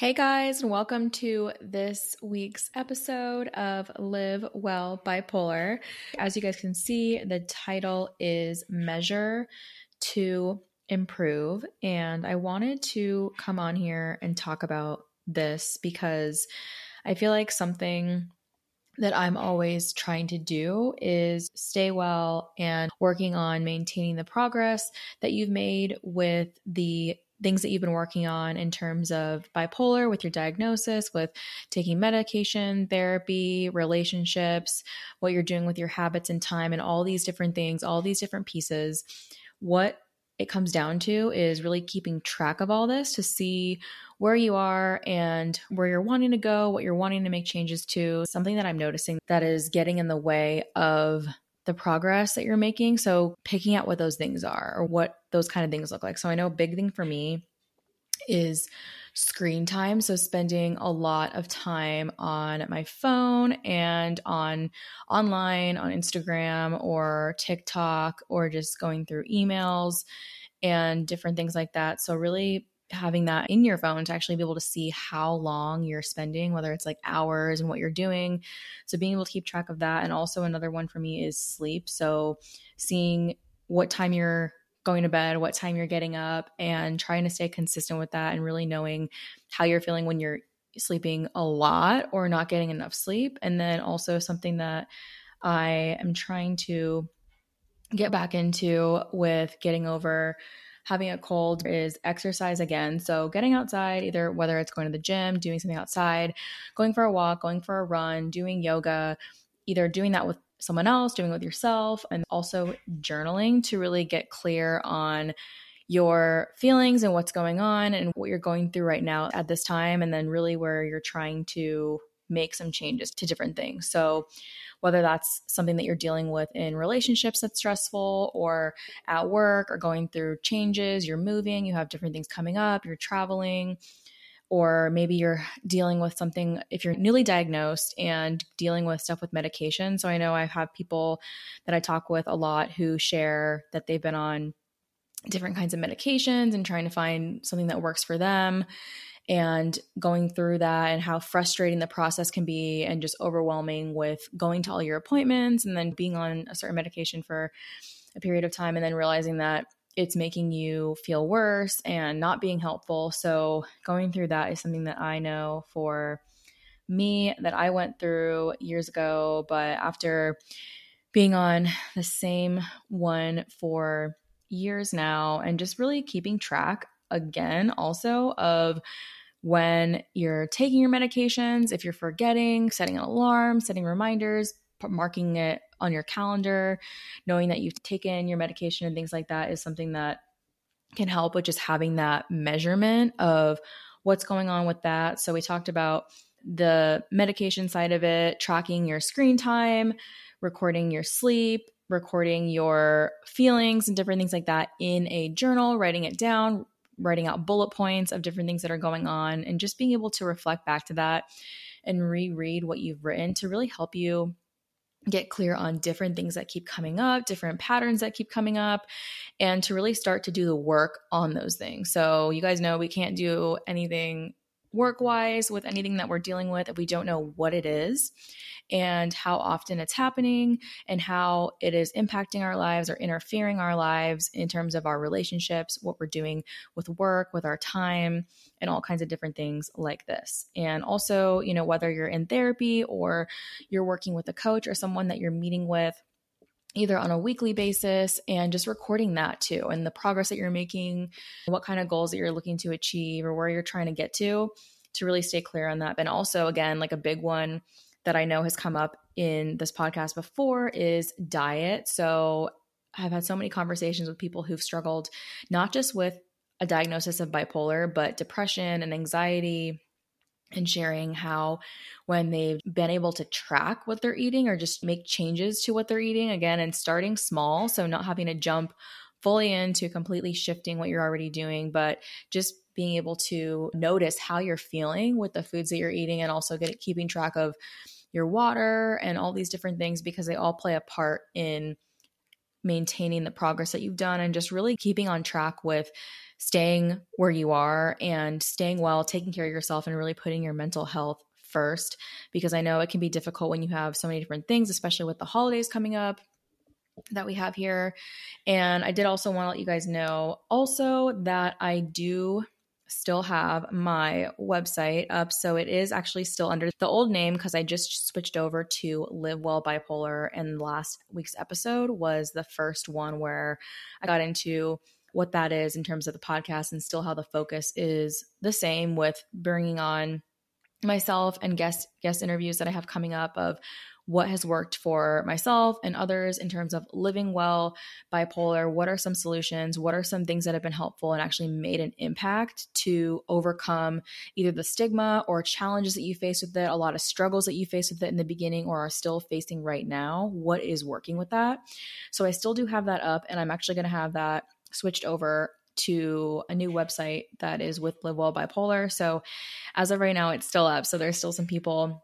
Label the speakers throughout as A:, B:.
A: Hey guys, and welcome to this week's episode of Live Well Bipolar. As you guys can see, the title is Measure to Improve. And I wanted to come on here and talk about this because I feel like something that I'm always trying to do is stay well and working on maintaining the progress that you've made with the things that you've been working on in terms of bipolar with your diagnosis, with taking medication, therapy, relationships, what you're doing with your habits and time, and all these different things, all these different pieces. What it comes down to is really keeping track of all this to see where you are and where you're wanting to go, what you're wanting to make changes to. Something that I'm noticing that is getting in the way of the progress that you're making. So, picking out what those things are or what those kind of things look like. So, I know a big thing for me is screen time. So, spending a lot of time on my phone and on online, on Instagram or TikTok, or just going through emails and different things like that. So, really having that in your phone to actually be able to see how long you're spending, whether it's like hours and what you're doing. So being able to keep track of that. And also another one for me is sleep. So seeing what time you're going to bed, what time you're getting up, and trying to stay consistent with that and really knowing how you're feeling when you're sleeping a lot or not getting enough sleep. And then also something that I am trying to get back into with getting over having a cold is exercise again. So getting outside, either whether it's going to the gym, doing something outside, going for a walk, going for a run, doing yoga, either doing that with someone else, doing it with yourself, and also journaling to really get clear on your feelings and what's going on and what you're going through right now at this time, and then really where you're trying to make some changes to different things. So, whether that's something that you're dealing with in relationships that's stressful or at work or going through changes, you're moving, you have different things coming up, you're traveling, or maybe you're dealing with something if you're newly diagnosed and dealing with stuff with medication. So I know I have people that I talk with a lot who share that they've been on different kinds of medications and trying to find something that works for them and going through that and how frustrating the process can be and just overwhelming with going to all your appointments and then being on a certain medication for a period of time and then realizing that it's making you feel worse and not being helpful. So, going through that is something that I know for me that I went through years ago, but after being on the same one for years now and just really keeping track again also of when you're taking your medications, if you're forgetting, setting an alarm, setting reminders, marking it on your calendar, knowing that you've taken your medication and things like that is something that can help with just having that measurement of what's going on with that. So we talked about the medication side of it, tracking your screen time, recording your sleep, recording your feelings and different things like that in a journal, writing it down, writing out bullet points of different things that are going on and just being able to reflect back to that and reread what you've written to really help you get clear on different things that keep coming up, different patterns that keep coming up, and to really start to do the work on those things. So, you guys know we can't do anything work wise with anything that we're dealing with if we don't know what it is and how often it's happening and how it is impacting our lives or interfering our lives in terms of our relationships, what we're doing with work, with our time, and all kinds of different things like this. And also, you know, whether you're in therapy or you're working with a coach or someone that you're meeting with either on a weekly basis and just recording that too and the progress that you're making, what kind of goals that you're looking to achieve or where you're trying to get to to really stay clear on that. And also again, like a big one that I know has come up in this podcast before is diet. So I've had so many conversations with people who've struggled not just with a diagnosis of bipolar, but depression and anxiety and sharing how when they've been able to track what they're eating or just make changes to what they're eating again and starting small so not having to jump fully into completely shifting what you're already doing but just being able to notice how you're feeling with the foods that you're eating and also get keeping track of your water and all these different things because they all play a part in maintaining the progress that you've done and just really keeping on track with staying where you are and staying well, taking care of yourself, and really putting your mental health first. Because I know it can be difficult when you have so many different things, especially with the holidays coming up that we have here. And I did also want to let you guys know also that I do still have my website up. So it is actually still under the old name because I just switched over to Live Well Bipolar. And last week's episode was the first one where I got into what that is in terms of the podcast and still how the focus is the same with bringing on myself and guest guest interviews that I have coming up of what has worked for myself and others in terms of living well bipolar what are some solutions what are some things that have been helpful and actually made an impact to overcome either the stigma or challenges that you face with it a lot of struggles that you face with it in the beginning or are still facing right now? What is working with that? So i still do have that up and i'm actually going to have that switched over to a new website that is with live well bipolar. So as of right now it's still up. So there's still some people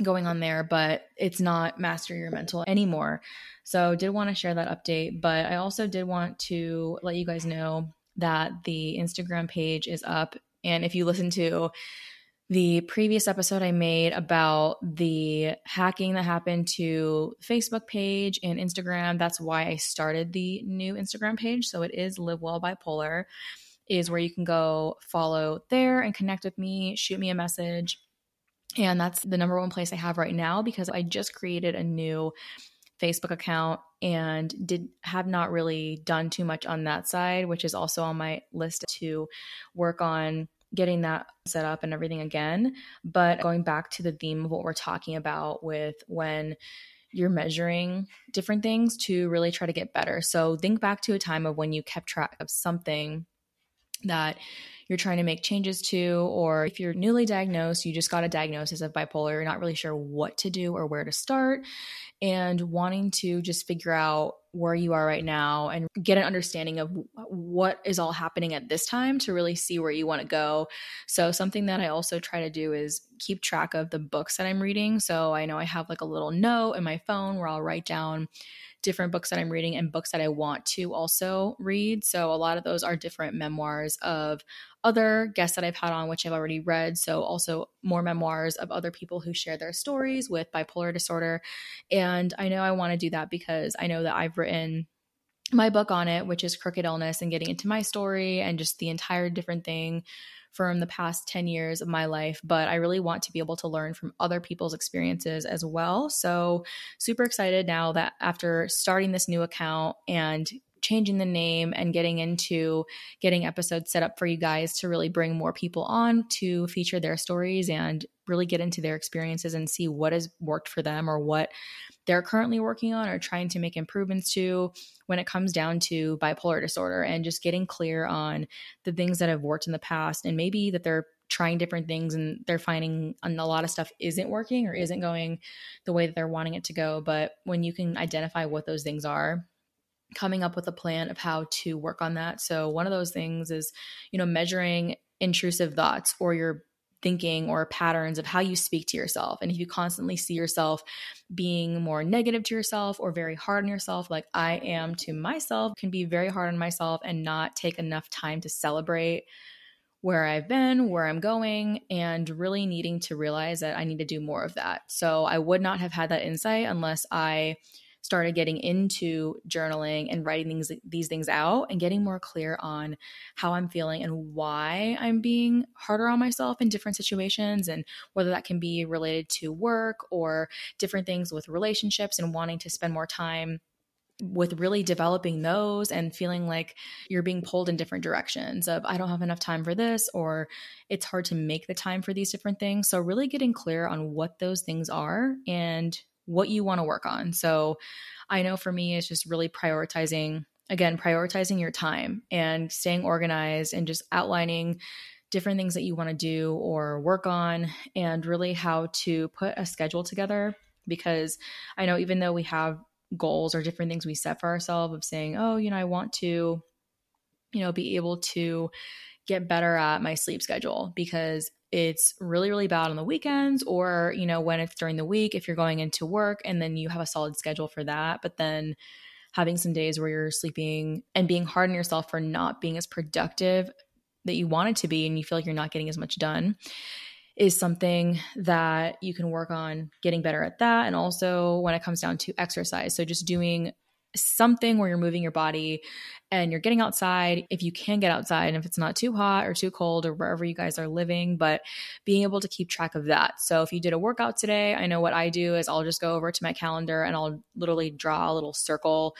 A: going on there, but it's not master your mental anymore. So, did want to share that update, but I also did want to let you guys know that the Instagram page is up. And if you listen to the previous episode I made about the hacking that happened to Facebook page and Instagram, that's why I started the new Instagram page. So, it is Live Well Bipolar, is where you can go follow there and connect with me, shoot me a message and that's the number one place I have right now because I just created a new Facebook account and did have not really done too much on that side, which is also on my list to work on getting that set up and everything again. But going back to the theme of what we're talking about with when you're measuring different things to really try to get better. So think back to a time of when you kept track of something that you're trying to make changes to, or if you're newly diagnosed, you just got a diagnosis of bipolar, you're not really sure what to do or where to start, and wanting to just figure out where you are right now and get an understanding of what is all happening at this time to really see where you want to go. So, something that I also try to do is keep track of the books that I'm reading. So, I know I have like a little note in my phone where I'll write down different books that I'm reading and books that I want to also read. So a lot of those are different memoirs of other guests that I've had on, which I've already read. So also more memoirs of other people who share their stories with bipolar disorder. And I know I want to do that because I know that I've written my book on it, which is Crooked Illness, and getting into my story and just the entire different thing from the past 10 years of my life, but I really want to be able to learn from other people's experiences as well. So, super excited now that after starting this new account and changing the name and getting into getting episodes set up for you guys to really bring more people on to feature their stories and really get into their experiences and see what has worked for them or what they're currently working on or trying to make improvements to when it comes down to bipolar disorder and just getting clear on the things that have worked in the past and maybe that they're trying different things and they're finding a lot of stuff isn't working or isn't going the way that they're wanting it to go. But when you can identify what those things are coming up with a plan of how to work on that so one of those things is you know measuring intrusive thoughts or your thinking or patterns of how you speak to yourself. And if you constantly see yourself being more negative to yourself or very hard on yourself, like I am to myself, can be very hard on myself and not take enough time to celebrate where I've been, where I'm going, and really needing to realize that I need to do more of that. So I would not have had that insight unless I started getting into journaling and writing things these things out and getting more clear on how I'm feeling and why I'm being harder on myself in different situations and whether that can be related to work or different things with relationships and wanting to spend more time with really developing those and feeling like you're being pulled in different directions of I don't have enough time for this or it's hard to make the time for these different things. So really getting clear on what those things are and what you want to work on. So I know for me, it's just really prioritizing, again, prioritizing your time and staying organized and just outlining different things that you want to do or work on and really how to put a schedule together. Because I know even though we have goals or different things we set for ourselves of saying, oh, you know, I want to, you know, be able to get better at my sleep schedule because it's really really bad on the weekends or you know when it's during the week if you're going into work and then you have a solid schedule for that but then having some days where you're sleeping and being hard on yourself for not being as productive that you wanted to be and you feel like you're not getting as much done is something that you can work on getting better at that. And also when it comes down to exercise. So just doing something where you're moving your body and you're getting outside if you can get outside and if it's not too hot or too cold or wherever you guys are living but being able to keep track of that. So if you did a workout today i know what i do is i'll just go over to my calendar and i'll literally draw a little circle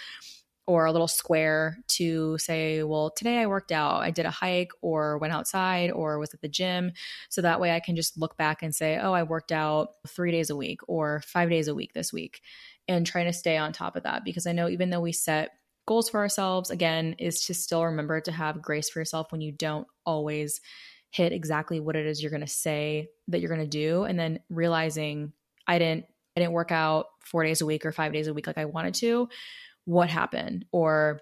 A: or a little square to say, well, today I worked out, I did a hike or went outside or was at the gym. So that way I can just look back and say, oh, I worked out three days a week or five days a week this week and trying to stay on top of that. Because I know even though we set goals for ourselves, again, is to still remember to have grace for yourself when you don't always hit exactly what it is you're going to say that you're going to do. And then realizing I didn't I didn't work out 4 days a week or 5 days a week like I wanted to what happened or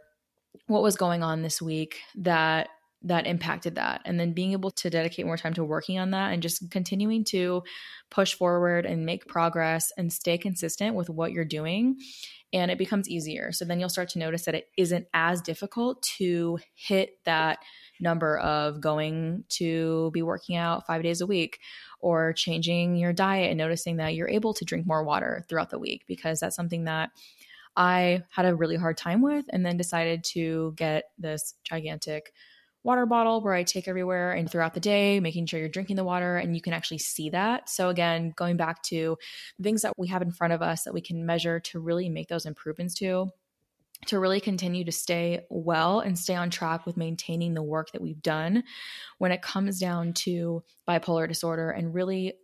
A: what was going on this week that that impacted that. And then being able to dedicate more time to working on that and just continuing to push forward and make progress and stay consistent with what you're doing and it becomes easier. So then you'll start to notice that it isn't as difficult to hit that number of going to be working out 5 days a week or changing your diet and noticing that you're able to drink more water throughout the week because that's something that I had a really hard time with, and then decided to get this gigantic water bottle where I take everywhere and throughout the day, making sure you're drinking the water and you can actually see that. So, again, going back to things that we have in front of us that we can measure to really make those improvements to, to really continue to stay well and stay on track with maintaining the work that we've done when it comes down to bipolar disorder and really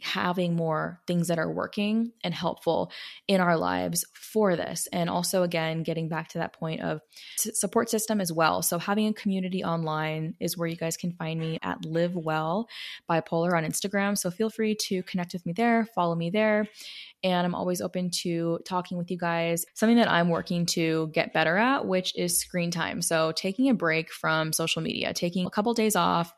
A: having more things that are working and helpful in our lives for this. And also again getting back to that point of support system as well. So having a community online is where you guys can find me at live well bipolar on instagram. So feel free to connect with me there follow me there. And i'm always open to talking with you guys. Something that i'm working to get better at which is screen time. So taking a break from social media taking a couple days off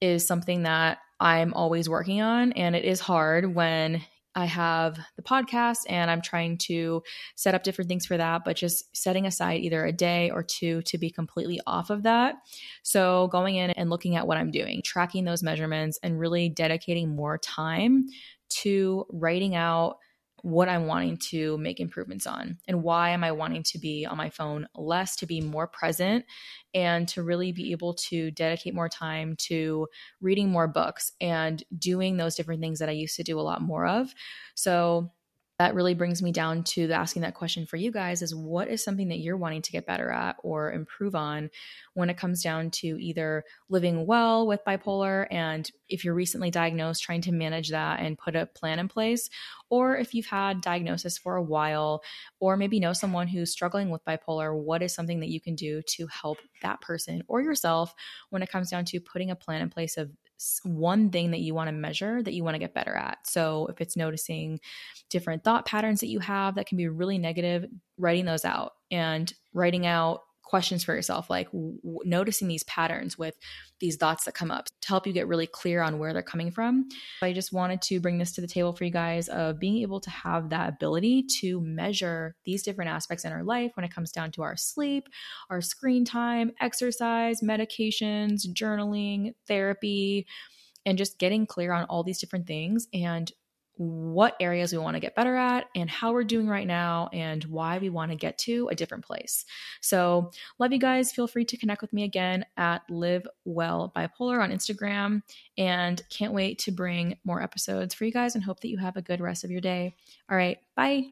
A: is something that I'm always working on. And it is hard when I have the podcast and I'm trying to set up different things for that, but just setting aside either a day or two to be completely off of that. So, going in and looking at what I'm doing, tracking those measurements, and really dedicating more time to writing out what I'm wanting to make improvements on and why am I wanting to be on my phone less to be more present and to really be able to dedicate more time to reading more books and doing those different things that I used to do a lot more of. So that really brings me down to asking that question for you guys is what is something that you're wanting to get better at or improve on when it comes down to either living well with bipolar and if you're recently diagnosed trying to manage that and put a plan in place or if you've had diagnosis for a while or maybe know someone who's struggling with bipolar what is something that you can do to help that person or yourself when it comes down to putting a plan in place of one thing that you want to measure that you want to get better at. So if it's noticing different thought patterns that you have that can be really negative, writing those out and writing out questions for yourself, like w- noticing these patterns with these thoughts that come up to help you get really clear on where they're coming from. I just wanted to bring this to the table for you guys of being able to have that ability to measure these different aspects in our life when it comes down to our sleep, our screen time, exercise, medications, journaling, therapy, and just getting clear on all these different things and what areas we want to get better at and how we're doing right now and why we want to get to a different place. So, love you guys. Feel free to connect with me again at Live Well Bipolar on Instagram and can't wait to bring more episodes for you guys and hope that you have a good rest of your day. All right, bye.